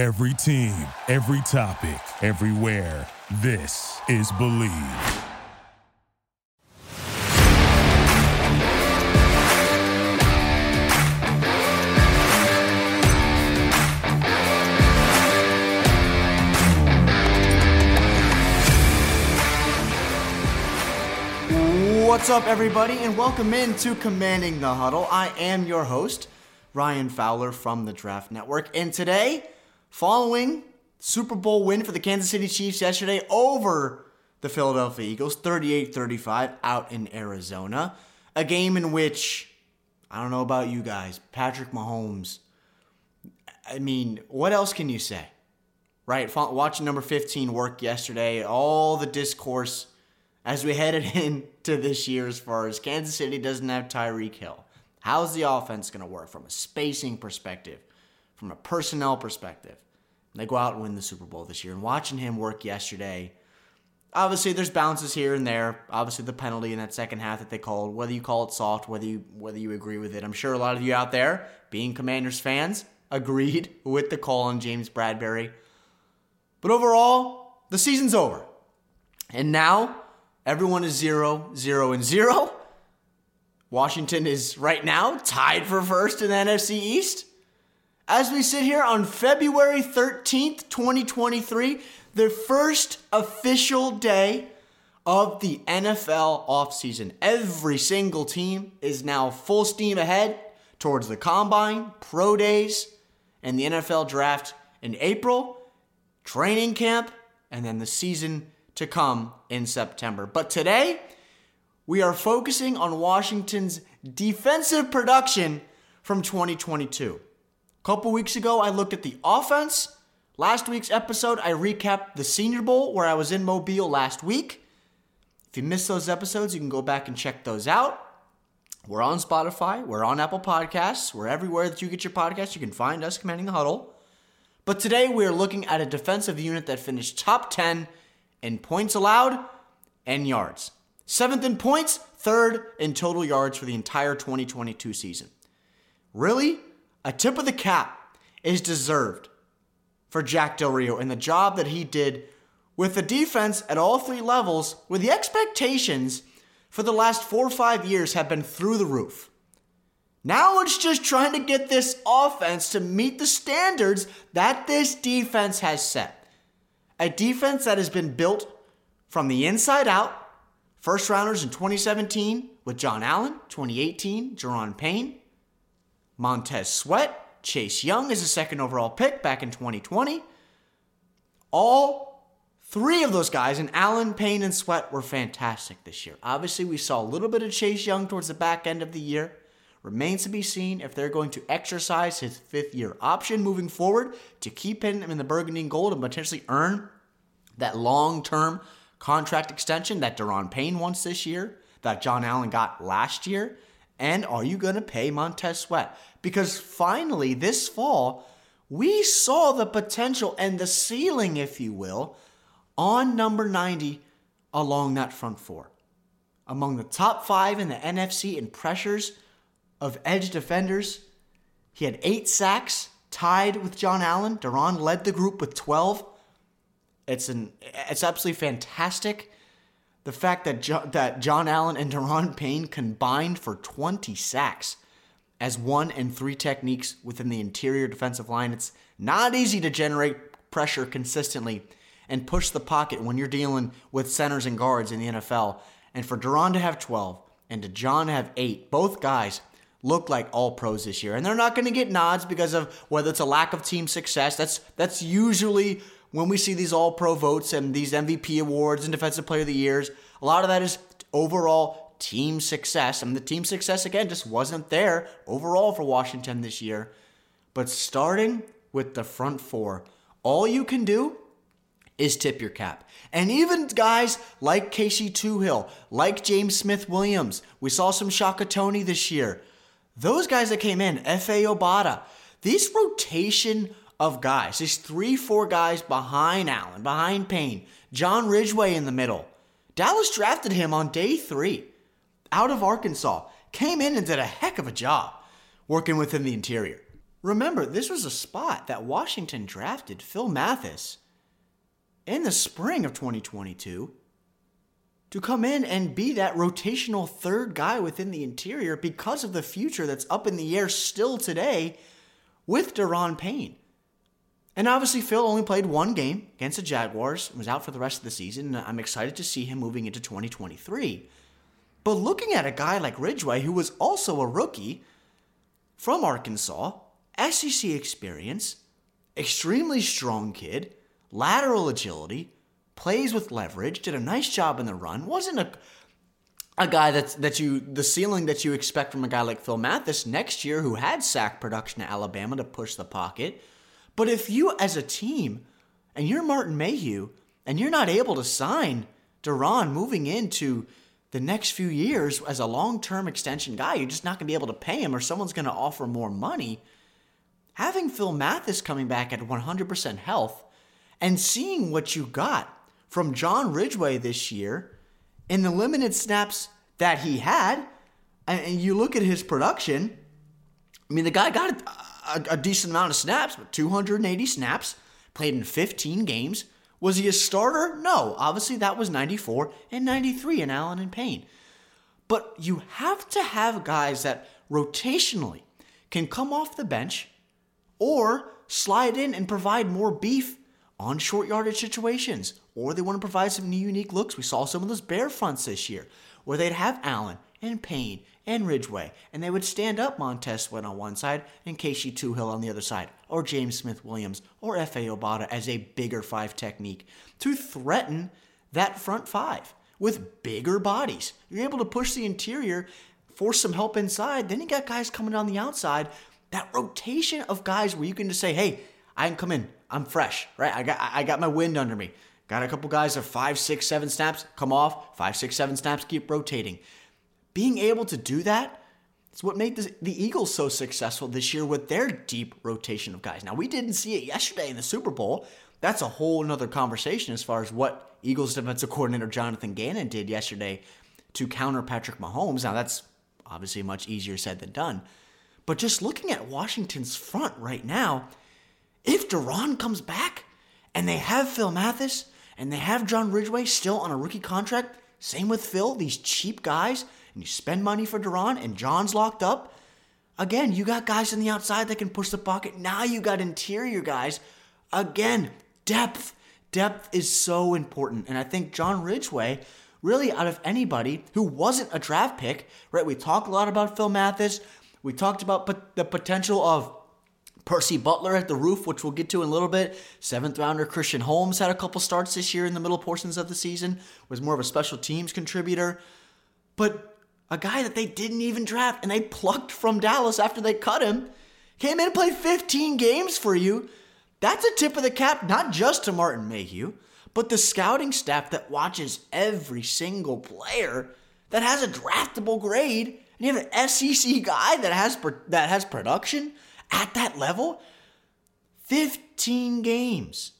Every team, every topic, everywhere. This is Bleav. What's up, everybody, and welcome in to Commanding the Huddle. I am your host, Ryan Fowler from the Draft Network, and today, following Super Bowl win for the Kansas City Chiefs yesterday over the Philadelphia Eagles, 38 35 out in Arizona, a game in which, I don't know about you guys, Patrick Mahomes, I mean, what else can you say? Right? Watching number 15 work yesterday, all the discourse as we headed into this year as far as Kansas City doesn't have Tyreek Hill. How's the offense going to work from a spacing perspective, from a personnel perspective? They go out and win the Super Bowl this year. And watching him work yesterday, obviously there's bounces here and there. Obviously the penalty in that second half that they called, whether you call it soft, whether you whether you agree with it. I'm sure a lot of you out there, being Commanders fans, agreed with the call on James Bradberry. But overall, the season's over. And now Everyone is zero, zero, and zero. Washington is right now tied for first in the NFC East. As we sit here on February 13th, 2023, the first official day of the NFL offseason. Every single team is now full steam ahead towards the combine, pro days, and the NFL draft in April, training camp, and then the season to come in September. But today, we are focusing on Washington's defensive production from 2022. Couple weeks ago, I looked at the offense. Last week's episode, I recapped the Senior Bowl where I was in Mobile last week. If you missed those episodes, you can go back and check those out. We're on Spotify, we're on Apple Podcasts, we're everywhere that you get your podcasts. You can find us, Commanding the Huddle. But today, we're looking at a defensive unit that finished top 10 in points allowed and yards. Seventh in points, third in total yards for the entire 2022 season. Really, a tip of the cap is deserved for Jack Del Rio and the job that he did with the defense at all three levels, where the expectations for the last four or five years have been through the roof. Now it's just trying to get this offense to meet the standards that this defense has set. A defense that has been built from the inside out. First rounders in 2017 with John Allen, 2018, Daron Payne, Montez Sweat, Chase Young is a second overall pick back in 2020. All three of those guys, and Allen, Payne, and Sweat, were fantastic this year. Obviously, we saw a little bit of Chase Young towards the back end of the year. Remains to be seen if they're going to exercise his fifth year option moving forward to keep him in the burgundy and gold and potentially earn that long term contract extension that Daron Payne wants this year, that John Allen got last year? And are you going to pay Montez Sweat? Because finally, this fall, we saw the potential and the ceiling, if you will, on number 90 along that front four. Among the top five in the NFC in pressures of edge defenders. He had eight sacks, tied with John Allen. Daron led the group with 12. It's an it's absolutely fantastic. The fact that jo- that John Allen and Daron Payne combined for 20 sacks as one and three techniques within the interior defensive line. It's not easy to generate pressure consistently and push the pocket when you're dealing with centers and guards in the NFL. And for Daron to have 12 and to John have eight, both guys look like all pros this year. And they're not going to get nods because of whether it's a lack of team success. That's that's usually when we see these all pro votes and these MVP awards and defensive player of the years, a lot of that is overall team success. Mean the team success again just wasn't there overall for Washington this year. But starting with the front four, all you can do is tip your cap. And even guys like Casey Toohill, like James Smith Williams, we saw some Shaka Toney this year. Those guys that came in, Efe Obada, these rotation of guys, these three, four guys behind Allen, behind Payne, John Ridgeway in the middle. Dallas drafted him on day three out of Arkansas, came in and did a heck of a job working within the interior. remember, this was a spot that Washington drafted Phil Mathis in the spring of 2022 to come in and be that rotational third guy within the interior because of the future that's up in the air still today with Daron Payne. And obviously, Phil only played one game against the Jaguars and was out for the rest of the season. I'm excited to see him moving into 2023. But looking at a guy like Ridgeway, who was also a rookie from Arkansas, SEC experience, extremely strong kid, lateral agility, plays with leverage, did a nice job in the run, wasn't a a guy that's that you the ceiling that you expect from a guy like Phil Mathis next year who had sack production at Alabama to push the pocket. But if you as a team and you're Martin Mayhew and you're not able to sign Daron moving into the next few years as a long-term extension guy, you're just not going to be able to pay him or someone's going to offer more money. Having Phil Mathis coming back at 100% health and seeing what you got from John Ridgeway this year in the limited snaps that he had, and you look at his production, I mean, the guy got uh, a, a, decent amount of snaps, but 280 snaps, played in 15 games. Was he a starter? No. Obviously, that was 94 and 93 in Allen and Payne. But you have to have guys that rotationally can come off the bench or slide in and provide more beef on short yardage situations, or they want to provide some new unique looks. We saw some of those bear fronts this year, where they'd have Allen and Payne and Ridgeway, and they would stand up Montez Sweat on one side and Casey Toohill on the other side, or James Smith Williams or Efe Obada as a bigger five technique to threaten that front five with bigger bodies. You're able to push the interior, force some help inside, then you got guys coming on the outside. That rotation of guys where you can just say, hey, I can come in. I'm fresh, right? I got I got my wind under me. Got a couple guys of five, six, seven snaps, come off, five, six, seven snaps, keep rotating. Being able to do that is what made the, the Eagles so successful this year with their deep rotation of guys. Now, we didn't see it yesterday in the Super Bowl. That's a whole nother conversation as far as what Eagles defensive coordinator Jonathan Gannon did yesterday to counter Patrick Mahomes. Now, that's obviously much easier said than done. But just looking at Washington's front right now, if Daron comes back and they have Phil Mathis and they have John Ridgeway still on a rookie contract, same with Phil, these cheap guys, and you spend money for Daron and John's locked up, again, you got guys on the outside that can push the pocket. Now you got interior guys. Again, depth. Depth is so important. And I think John Ridgeway, really out of anybody who wasn't a draft pick, right? We talked a lot about Phil Mathis. We talked about the potential of Percy Butler at the roof, which we'll get to in a little bit. Seventh rounder Christian Holmes had a couple starts this year in the middle portions of the season, was more of a special teams contributor. But a guy that they didn't even draft and they plucked from Dallas after they cut him, came in and played 15 games for you. That's a tip of the cap, not just to Martin Mayhew, but the scouting staff that watches every single player that has a draftable grade. And you have an SEC guy that has that has production at that level, 15 games.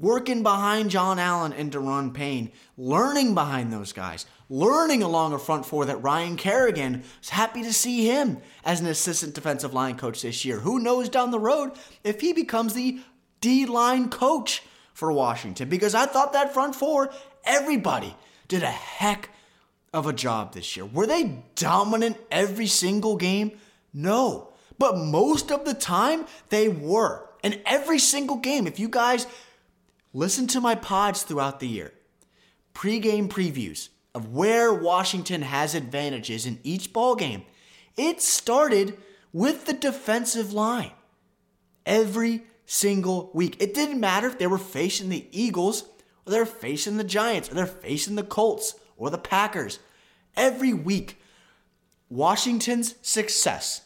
Working behind John Allen and Daron Payne, learning behind those guys, learning along a front four that Ryan Kerrigan is happy to see him as an assistant defensive line coach this year. Who knows down the road if he becomes the D line coach for Washington? Because I thought that front four, everybody did a heck of a job this year. Were they dominant every single game? No. But most of the time, they were. And every single game, if you guys listen to my pods throughout the year, pregame previews of where Washington has advantages in each ball game, it started with the defensive line. Every single week. It didn't matter if they were facing the Eagles or they're facing the Giants or they're facing the Colts or the Packers. Every week, Washington's success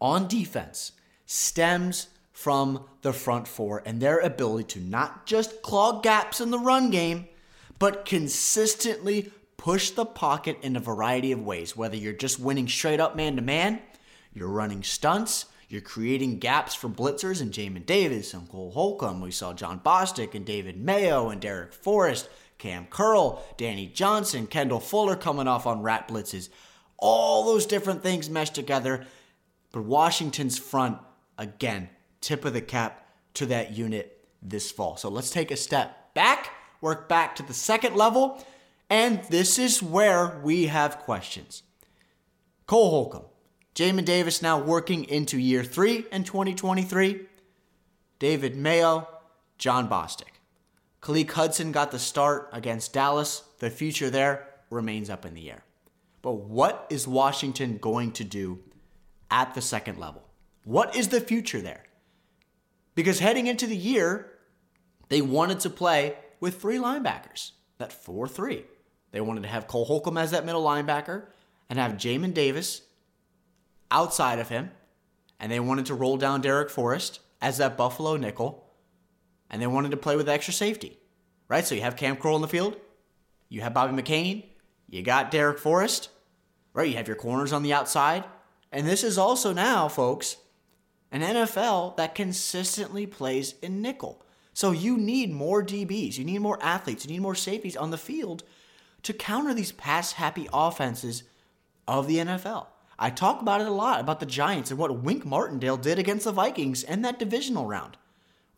on defense stems from the front four and their ability to not just clog gaps in the run game, but consistently push the pocket in a variety of ways. Whether you're just winning straight up man to man, you're running stunts, you're creating gaps for blitzers and Jamin Davis and Cole Holcomb. We saw Jon Bostic and David Mayo and Darrick Forrest, Cam Curl, Danny Johnson, Kendall Fuller coming off on rat blitzes. All those different things mesh together but Washington's front again, tip of the cap to that unit this fall. So let's take a step back, work back to the second level, and this is where we have questions. Cole Holcomb, Jamin Davis now working into year three in 2023. David Mayo, Jon Bostic. Khaleke Hudson got the start against Dallas. The future there remains up in the air. But what is Washington going to do at the second level? What is the future there? Because heading into the year, they wanted to play with three linebackers, that 4 3. They wanted to have Cole Holcomb as that middle linebacker and have Jamin Davis outside of him. And they wanted to roll down Darrick Forrest as that Buffalo nickel. And they wanted to play with extra safety, right? So you have Cam Curl in the field, you have Bobby McCain, you got Darrick Forrest, right? You have your corners on the outside. And this is also now, folks, an NFL that consistently plays in nickel. So you need more DBs, you need more athletes, you need more safeties on the field to counter these pass happy offenses of the NFL. I talk about it a lot about the Giants and what Wink Martindale did against the Vikings in that divisional round.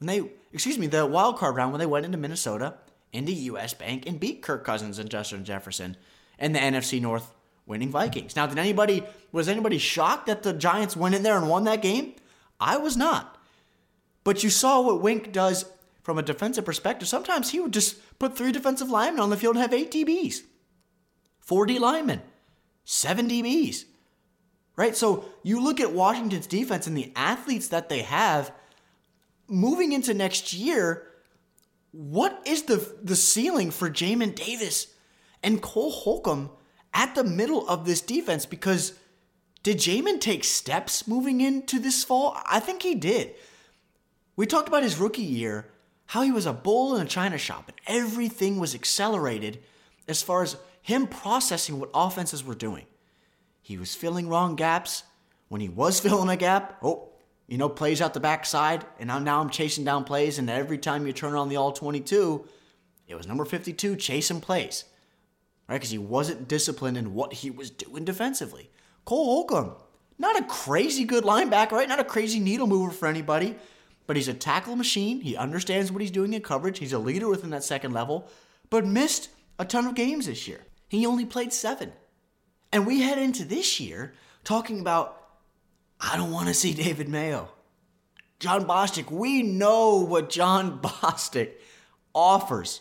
When they, excuse me, the wild card round when they went into Minnesota, into US Bank, and beat Kirk Cousins and Justin Jefferson and the NFC North winning Vikings. Now, did anybody was anybody shocked that the Giants went in there and won that game? I was not. But you saw what Wink does from a defensive perspective. Sometimes he would just put three defensive linemen on the field and have eight DBs, four D linemen, seven DBs. Right? So you look at Washington's defense and the athletes that they have moving into next year. What is the the ceiling for Jamin Davis and Cole Holcomb at the middle of this defense? Because did Jamin take steps moving into this fall? I think he did. We talked about his rookie year, how he was a bull in a china shop, and everything was accelerated as far as him processing what offenses were doing. He was filling wrong gaps. When he was filling a gap, oh, you know, plays out the backside, and now, now I'm chasing down plays, and every time you turn on the all 22, it was number 52 chasing plays, right? Because he wasn't disciplined in what he was doing defensively. Cole Holcomb, not a crazy good linebacker, right? Not a crazy needle mover for anybody, but he's a tackle machine. He understands what he's doing in coverage. He's a leader within that second level, but missed a ton of games this year. He only played seven. And we head into this year talking about, I don't want to see David Mayo. Jon Bostic, we know what John Bostic offers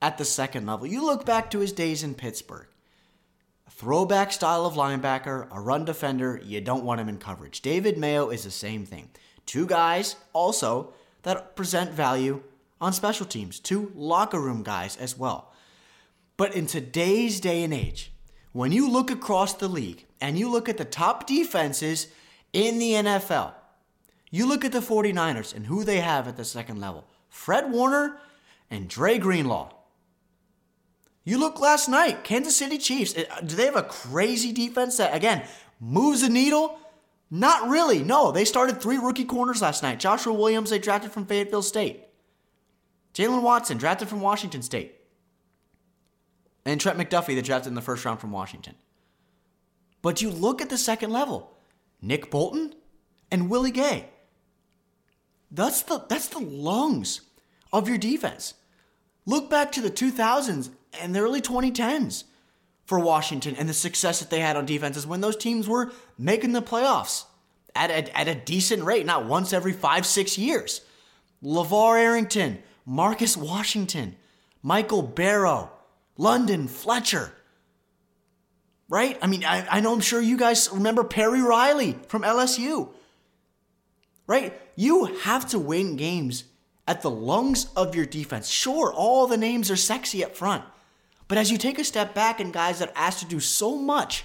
at the second level. You look back to his days in Pittsburgh. Throwback style of linebacker, a run defender, you don't want him in coverage. David Mayo is the same thing. Two guys also that present value on special teams, two locker room guys as well. But in today's day and age, when you look across the league and you look at the top defenses in the NFL, you look at the 49ers and who they have at the second level Fred Warner and Dre Greenlaw. You look last night, Kansas City Chiefs. Eh, do they have a crazy defense that, again, moves the needle? Not really. No, they started three rookie corners last night. Joshua Williams, they drafted from Fayetteville State. Jaylen Watson, drafted from Washington State. And Trent McDuffie, they drafted in the first round from Washington. But you look at the second level Nick Bolton and Willie Gay. That's the, that's the lungs of your defense. Look back to the 2000s and the early 2010s for Washington and the success that they had on defenses when those teams were making the playoffs at a, at a decent rate, not once every five, six years. LaVar Arrington, Marcus Washington, Michael Barrow, London Fletcher. Right? I mean, I, I know I'm sure you guys remember Perry Riley from LSU. Right? You have to win games at the lungs of your defense. Sure, all the names are sexy up front. But as you take a step back and guys that are asked to do so much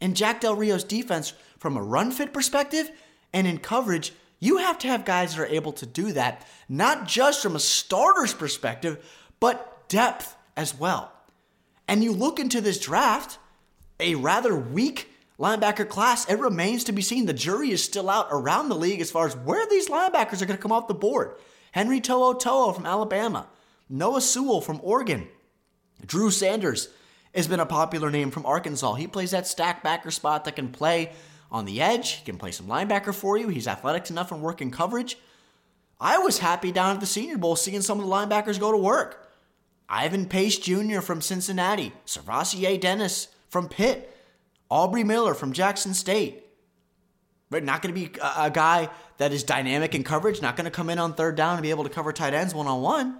in Jack Del Rio's defense from a run fit perspective and in coverage, you have to have guys that are able to do that, not just from a starter's perspective, but depth as well. And you look into this draft, a rather weak linebacker class, it remains to be seen. The jury is still out around the league as far as where these linebackers are going to come off the board. Henry To'oTo'o from Alabama, Noah Sewell from Oregon, Drew Sanders has been a popular name from Arkansas. He plays that stack backer spot that can play on the edge. He can play some linebacker for you. He's athletic enough and work in coverage. I was happy down at the Senior Bowl seeing some of the linebackers go to work. Ivan Pace Jr. from Cincinnati, SirVocea Dennis from Pitt, Aubrey Miller from Jackson State. But not going to be a, a guy that is dynamic in coverage, not going to come in on third down and be able to cover tight ends one on one,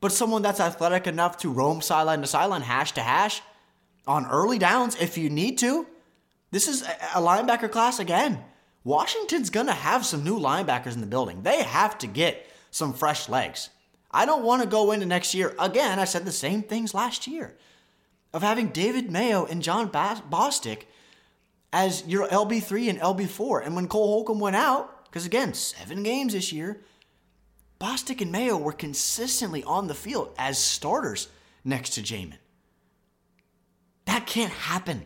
but someone that's athletic enough to roam sideline to sideline, hash to hash on early downs if you need to. This is a linebacker class again. Washington's going to have some new linebackers in the building. They have to get some fresh legs. I don't want to go into next year. Again, I said the same things last year of having David Mayo and Jon Bostic as your LB3 and LB4. And when Cole Holcomb went out, because again, seven games this year, Bostic and Mayo were consistently on the field as starters next to Jamin. That can't happen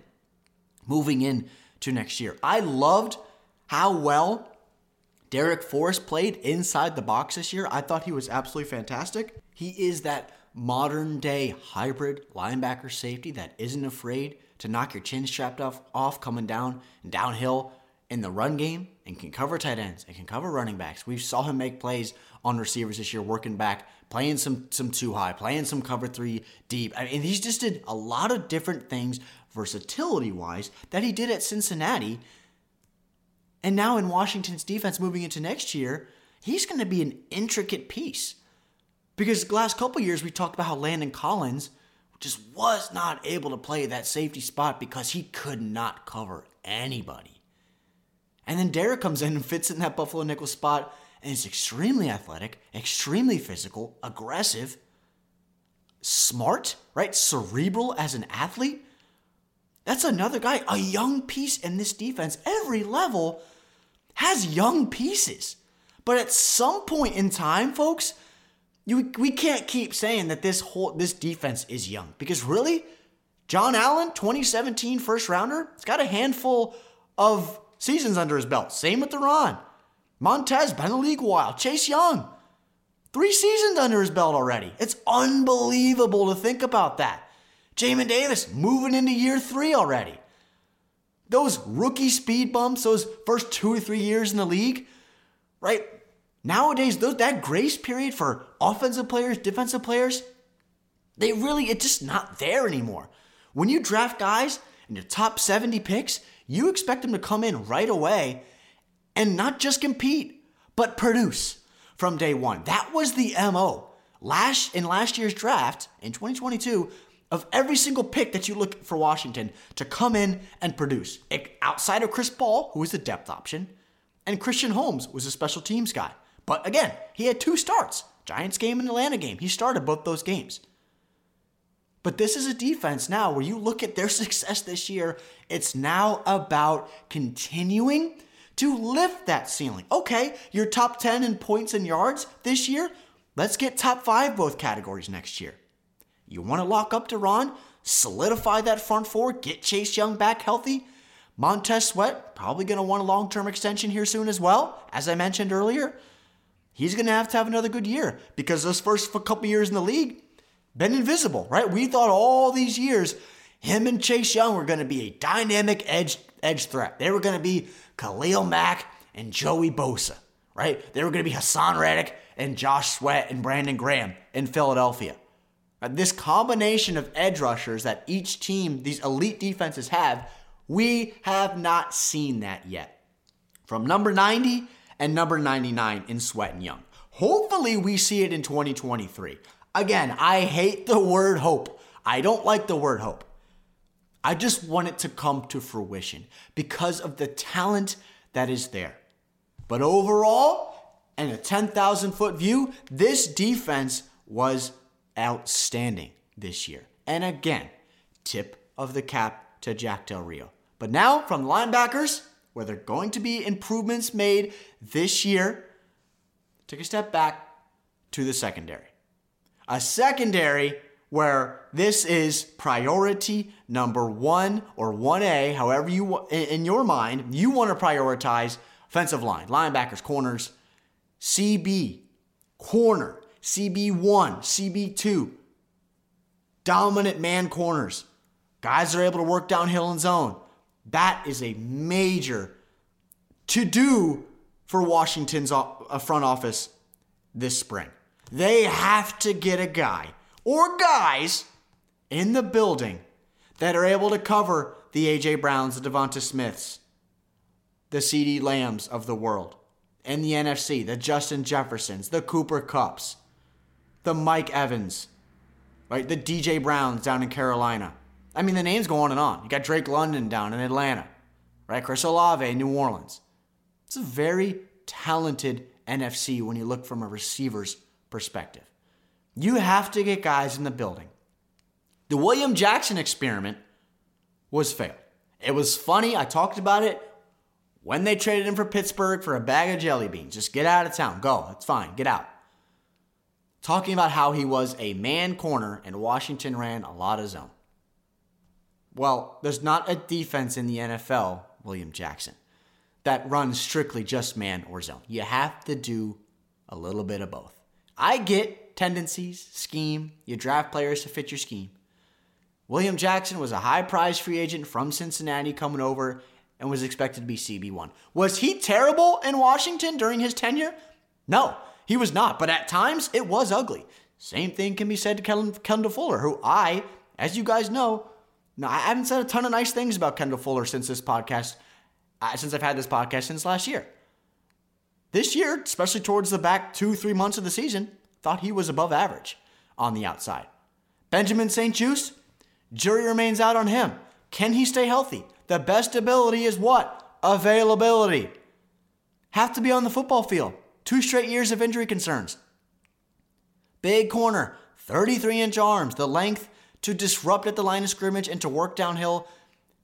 moving in to next year. I loved how well Darrick Forrest played inside the box this year. I thought he was absolutely fantastic. He is that modern day hybrid linebacker safety that isn't afraid to knock your chin strapped off, off coming down and downhill in the run game and can cover tight ends and can cover running backs. We saw him make plays on receivers this year, working back, playing some some two high, playing some cover three deep. I mean, he's just did a lot of different things versatility wise that he did at Cincinnati and now in Washington's defense moving into next year, he's going to be an intricate piece. Because the last couple years we talked about how Landon Collins just was not able to play that safety spot because he could not cover anybody. And then Darrick comes in and fits in that Buffalo nickel spot and is extremely athletic, extremely physical, aggressive, smart, right? Cerebral as an athlete. That's another guy, a young piece in this defense. Every level has young pieces. But at some point in time, folks, you, we can't keep saying that this whole this defense is young because really, John Allen, 2017 first rounder, it's got a handful of seasons under his belt. Same with Ron. Montez, been in the league a while. Chase Young, three seasons under his belt already. It's unbelievable to think about that. Jamin Davis moving into year three already. Those rookie speed bumps, those first two or three years in the league, right? Nowadays, those, that grace period for offensive players, defensive players, they really, it's just not there anymore. When you draft guys in your top 70 picks, you expect them to come in right away and not just compete, but produce from day one. That was the MO. Last in last year's draft in 2022, of every single pick that you look for Washington to come in and produce. Outside of Chris Paul, who was the depth option, and Christian Holmes was a special teams guy. But again, he had two starts Giants game and Atlanta game. He started both those games. But this is a defense now where you look at their success this year, it's now about continuing to lift that ceiling. Okay, you're top 10 in points and yards this year. Let's get top five both categories next year. You want to lock up Ron, solidify that front four, get Chase Young back healthy. Montez Sweat, probably going to want a long term extension here soon as well. As I mentioned earlier, he's going to have to have another good year because those first couple years in the league, been invisible, right? We thought all these years him and Chase Young were going to be a dynamic edge edge threat. They were going to be Khalil Mack and Joey Bosa, right? They were going to be Haason Reddick and Josh Sweat and Brandon Graham in Philadelphia. Uh, this combination of edge rushers that each team, these elite defenses have, we have not seen that yet. From number 90 and number 99 in Sweat and Young. Hopefully, we see it in 2023. Again, I hate the word hope. I don't like the word hope. I just want it to come to fruition because of the talent that is there. But overall, and a 10,000 foot view, this defense was outstanding this year. And again, tip of the cap to Jack Del Rio. But now from linebackers, where there are going to be improvements made this year, take a step back to the secondary. A secondary where this is priority number one or 1A, however you, in your mind, you want to prioritize offensive line, linebackers, corners, CB, corner, CB1, CB2, dominant man corners. Guys are able to work downhill in zone. That is a major to do for Washington's uh, front office this spring. They have to get a guy or guys in the building that are able to cover the AJ Browns, the Devonta Smiths, the CeeDee Lambs of the world, and the NFC, the Justin Jeffersons, the Cooper Kupps, the Mike Evans, right? The DJ Browns down in Carolina. I mean, the names go on and on. You got Drake London down in Atlanta, right? Chris Olave in New Orleans. It's a very talented NFC when you look from a receiver's perspective. You have to get guys in the building. The William Jackson experiment was failed. It was funny. I talked about it when they traded him for Pittsburgh for a bag of jelly beans. Just get out of town. Go. It's fine. Get out. Talking about how he was a man corner and Washington ran a lot of zone. Well, there's not a defense in the NFL, William Jackson, that runs strictly just man or zone. You have to do a little bit of both. I get tendencies, scheme, you draft players to fit your scheme. William Jackson was a high prize free agent from Cincinnati coming over and was expected to be CB1. Was he terrible in Washington during his tenure? No, he was not, but at times it was ugly. Same thing can be said to Kendall Fuller, who I, as you guys know, now I haven't said a ton of nice things about Kendall Fuller since this podcast, uh, since I've had this podcast since last year. This year, especially towards the back two, three months of the season, thought he was above average on the outside. Benjamin St-Juste, jury remains out on him. Can he stay healthy? The best ability is what? Availability. Have to be on the football field. Two straight years of injury concerns. Big corner, 33 inch arms, the length to disrupt at the line of scrimmage and to work downhill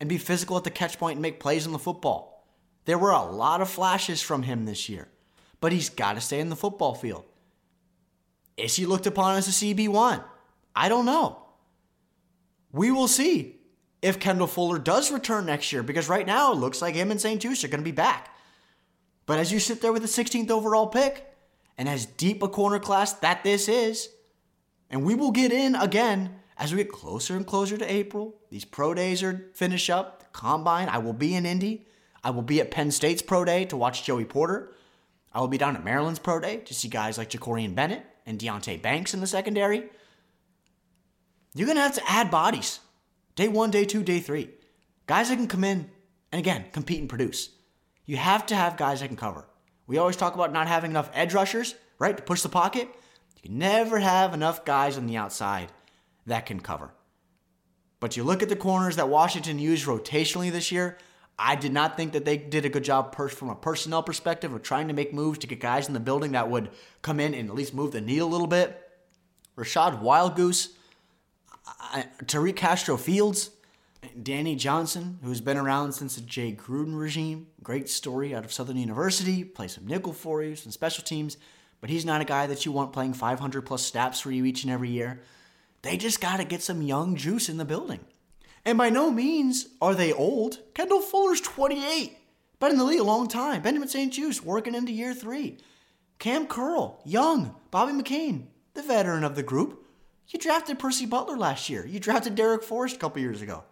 and be physical at the catch point and make plays on the football. There were a lot of flashes from him this year, but he's got to stay in the football field. Is he looked upon as a CB1? I don't know. We will see if Kendall Fuller does return next year because right now it looks like him and St-Juste are going to be back. But as you sit there with the 16th overall pick and as deep a corner class that this is, and we will get in again as we get closer and closer to April. These pro days are finish up. The combine. I will be in Indy. I will be at Penn State's pro day to watch Joey Porter. I will be down at Maryland's pro day to see guys like Jakorian Bennett and Deonte Banks in the secondary. You're going to have to add bodies. Day one, day two, day three. Guys that can come in and again, compete and produce. You have to have guys that can cover. We always talk about not having enough edge rushers, right, to push the pocket. You can never have enough guys on the outside that can cover. But you look at the corners that Washington used rotationally this year, I did not think that they did a good job per- from a personnel perspective of trying to make moves to get guys in the building that would come in and at least move the needle a little bit. Rachad Wildgoose, Tariq Castro Fields, Danny Johnson, who's been around since the Jay Gruden regime. Great story out of Southern University. Play some nickel for you, some special teams, but he's not a guy that you want playing 500 plus snaps for you each and every year. They just got to get some young juice in the building. And by no means are they old. Kendall Fuller's 28. Been in the league a long time. Benjamin St-Juste working into year three. Cam Curl, young. Bobby McCain, the veteran of the group. You drafted Percy Butler last year. You drafted Darrick Forrest a couple years ago.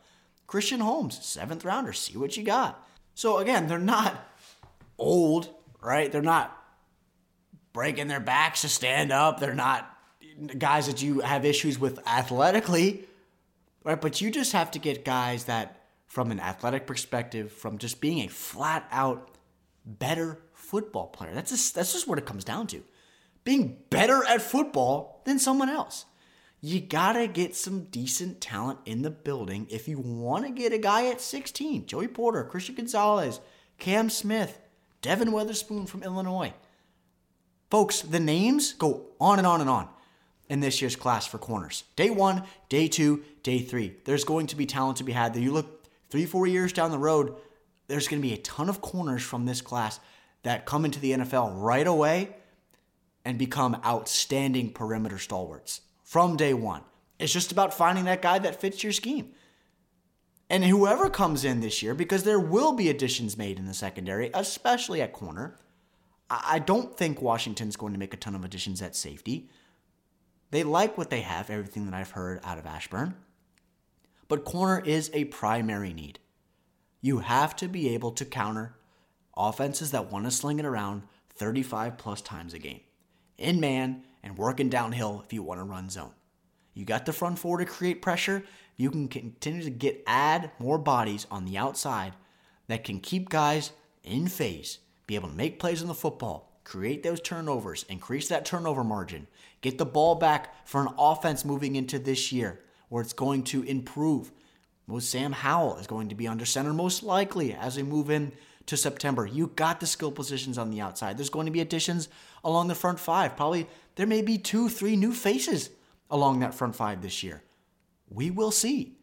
Christian Holmes, seventh rounder. See what you got. So again, they're not old, right? They're not breaking their backs to stand up. They're not guys that you have issues with athletically, right? But you just have to get guys that, from an athletic perspective, from just being a flat out better football player. That's just, that's just what it comes down to. Being better at football than someone else. You gotta get some decent talent in the building if you want to get a guy at 16. Joey Porter, Christian Gonzalez, Cam Smith, Devon Witherspoon from Illinois. Folks, the names go on and on and on in this year's class for corners. Day one, day two, day three. There's going to be talent to be had. That you look three, four years down the road, there's going to be a ton of corners from this class that come into the NFL right away and become outstanding perimeter stalwarts from day one. It's just about finding that guy that fits your scheme. And whoever comes in this year, because there will be additions made in the secondary, especially at corner. I don't think Washington's going to make a ton of additions at safety. They like what they have, everything that I've heard out of Ashburn. But corner is a primary need. You have to be able to counter offenses that want to sling it around 35 plus times a game. In man and working downhill if you want to run zone. You got the front four to create pressure. You can continue to get add more bodies on the outside that can keep guys in phase, be able to make plays on the football, create those turnovers, increase that turnover margin, get the ball back for an offense moving into this year where it's going to improve. Most Sam Howell is going to be under center most likely as we move in to September. You got the skill positions on the outside. There's going to be additions along the front five. Probably there may be two, three new faces along that front five this year. We will see.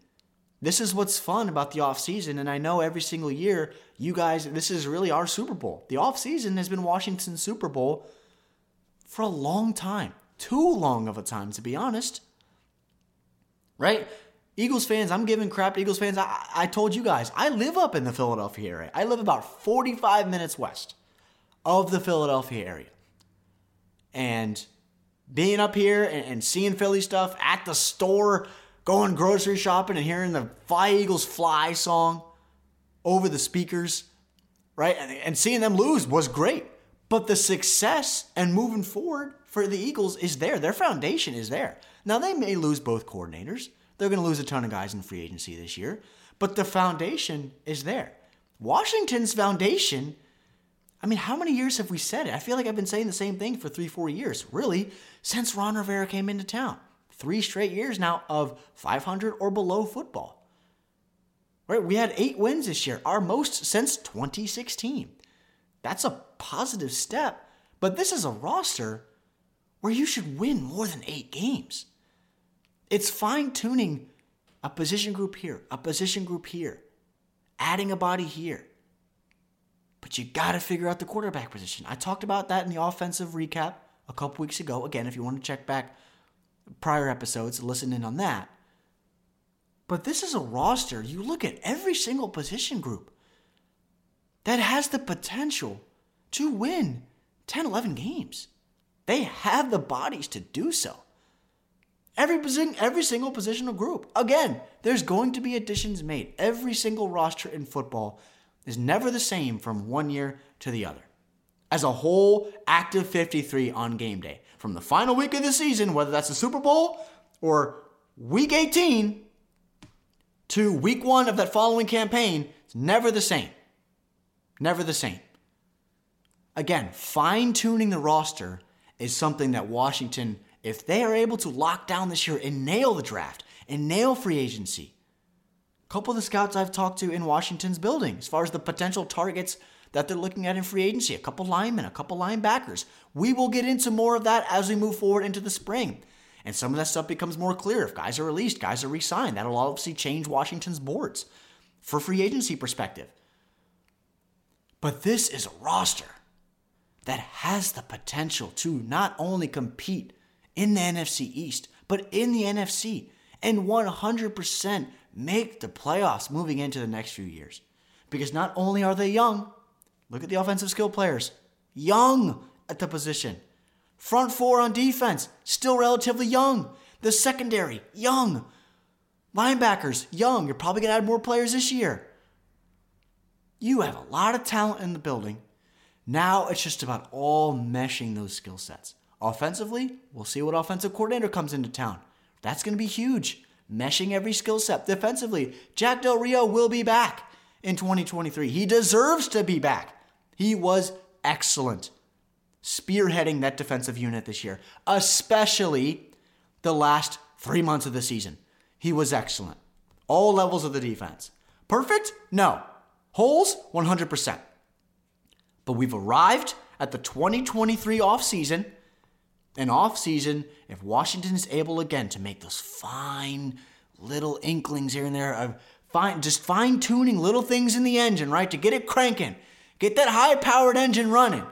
This is what's fun about the offseason. And I know every single year, you guys, this is really our Super Bowl. The offseason has been Washington's Super Bowl for a long time. Too long of a time, to be honest. Right? Eagles fans, I'm giving crap to Eagles fans. I, I told you guys, I live up in the Philadelphia area. I live about 45 minutes west of the Philadelphia area. And being up here and, and seeing Philly stuff at the store, going grocery shopping and hearing the Fly Eagles Fly song over the speakers, right? And, and seeing them lose was great. But the success and moving forward for the Eagles is there. Their foundation is there. Now, they may lose both coordinators. They're going to lose a ton of guys in free agency this year, but the foundation is there. Washington's foundation, I mean, how many years have we said it? I feel like I've been saying the same thing for three, four years, really, since Ron Rivera came into town. Three straight years now of 500 or below football. Right? We had eight wins this year, our most since 2016. That's a positive step, but this is a roster where you should win more than eight games. It's fine tuning a position group here, a position group here, adding a body here. But you got to figure out the quarterback position. I talked about that in the offensive recap a couple weeks ago. Again, if you want to check back prior episodes, listen in on that. But this is a roster, you look at every single position group that has the potential to win 10, 11 games. They have the bodies to do so. Every position, every single positional group. Again, there's going to be additions made. Every single roster in football is never the same from one year to the other. As a whole, active 53 on game day. From the final week of the season, whether that's the Super Bowl or week 18 to week one of that following campaign, it's never the same. Never the same. Again, fine tuning the roster is something that Washington if they are able to lock down this year and nail the draft and nail free agency, a couple of the scouts I've talked to in Washington's building, as far as the potential targets that they're looking at in free agency, a couple linemen, a couple linebackers. We will get into more of that as we move forward into the spring. And some of that stuff becomes more clear. If guys are released, guys are re signed, that'll obviously change Washington's boards for free agency perspective. But this is a roster that has the potential to not only compete in the NFC East, but in the NFC, and 100% make the playoffs moving into the next few years. Because not only are they young, look at the offensive skill players, young at the position. Front four on defense, still relatively young. The secondary, young. Linebackers, young. You're probably going to add more players this year. You have a lot of talent in the building. Now it's just about all meshing those skill sets. Offensively, we'll see what offensive coordinator comes into town. That's going to be huge. Meshing every skill set. Defensively, Jack Del Rio will be back in 2023. He deserves to be back. He was excellent spearheading that defensive unit this year, especially the last three months of the season. He was excellent. All levels of the defense. Perfect? No. Holes? 100%. But we've arrived at the 2023 offseason an off season, if Washington is able again to make those fine little inklings here and there of fine, just fine tuning little things in the engine, right, to get it cranking, get that high powered engine running,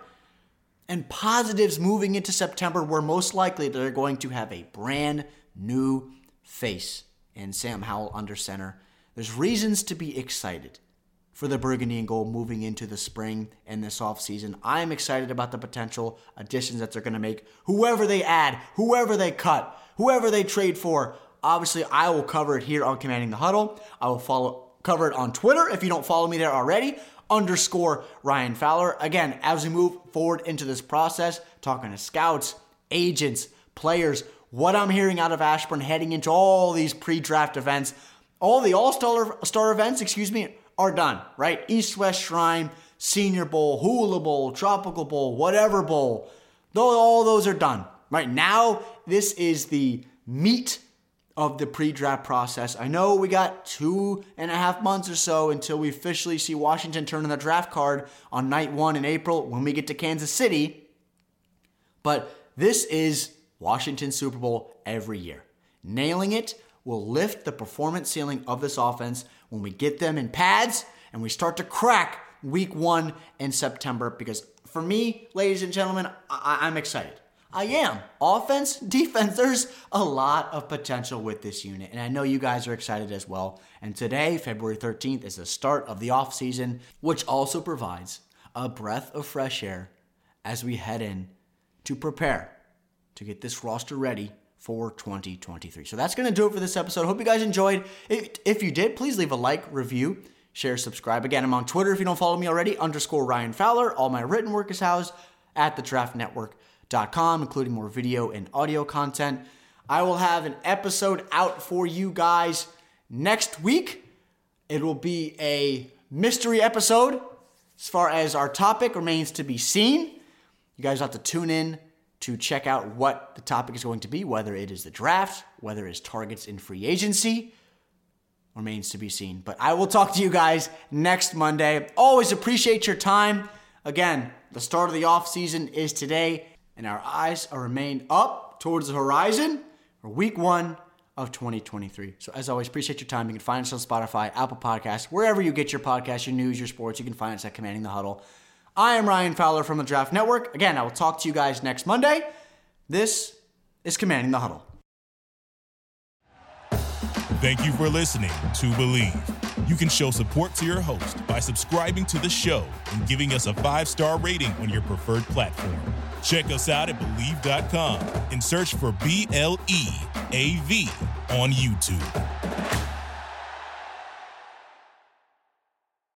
and positives moving into September, where most likely they're going to have a brand new face in Sam Howell under center. There's reasons to be excited for the Burgundy and Gold moving into the spring and this offseason. I'm excited about the potential additions that they're going to make. Whoever they add, whoever they cut, whoever they trade for. Obviously, I will cover it here on Commanding the Huddle. I will follow cover it on Twitter if you don't follow me there already. Underscore Ryan Fowler. Again, as we move forward into this process, talking to scouts, agents, players, what I'm hearing out of Ashburn heading into all these pre-draft events, all the all-star star events, excuse me, are done, right? East West Shrine, Senior Bowl, Hula Bowl, Tropical Bowl, whatever bowl. though All those are done. Right now, this is the meat of the pre draft process. I know we got two and a half months or so until we officially see Washington turn in the draft card on night one in April when we get to Kansas City. But this is Washington Super Bowl every year. Nailing it will lift the performance ceiling of this offense when we get them in pads and we start to crack week one in September. Because for me, ladies and gentlemen, I- I'm excited. I am. Offense, defense, there's a lot of potential with this unit. And I know you guys are excited as well. And today, February 13th, is the start of the offseason, which also provides a breath of fresh air as we head in to prepare to get this roster ready for 2023. So that's going to do it for this episode. Hope you guys enjoyed. If, you did, please leave a like, review, share, subscribe. Again, I'm on Twitter if you don't follow me already, underscore Ryan Fowler. All my written work is housed at the Draft Network including more video and audio content. I will have an episode out for you guys next week. It will be a mystery episode as far as our topic remains to be seen. You guys have to tune in to check out what the topic is going to be, whether it is the draft, whether it's targets in free agency. Remains to be seen. But I will talk to you guys next Monday. Always appreciate your time. Again, the start of the off season is today and our eyes are remained up towards the horizon for week one of 2023. So as always, appreciate your time. You can find us on Spotify, Apple Podcasts, wherever you get your podcasts, your news, your sports. You can find us at Commanding the Huddle. I am Ryan Fowler from the Draft Network. Again, I will talk to you guys next Monday. This is Commanding the Huddle. Thank you for listening to Bleav. You can show support to your host by subscribing to the show and giving us a five star rating on your preferred platform. Check us out at Bleav.com and search for B L E A V on YouTube.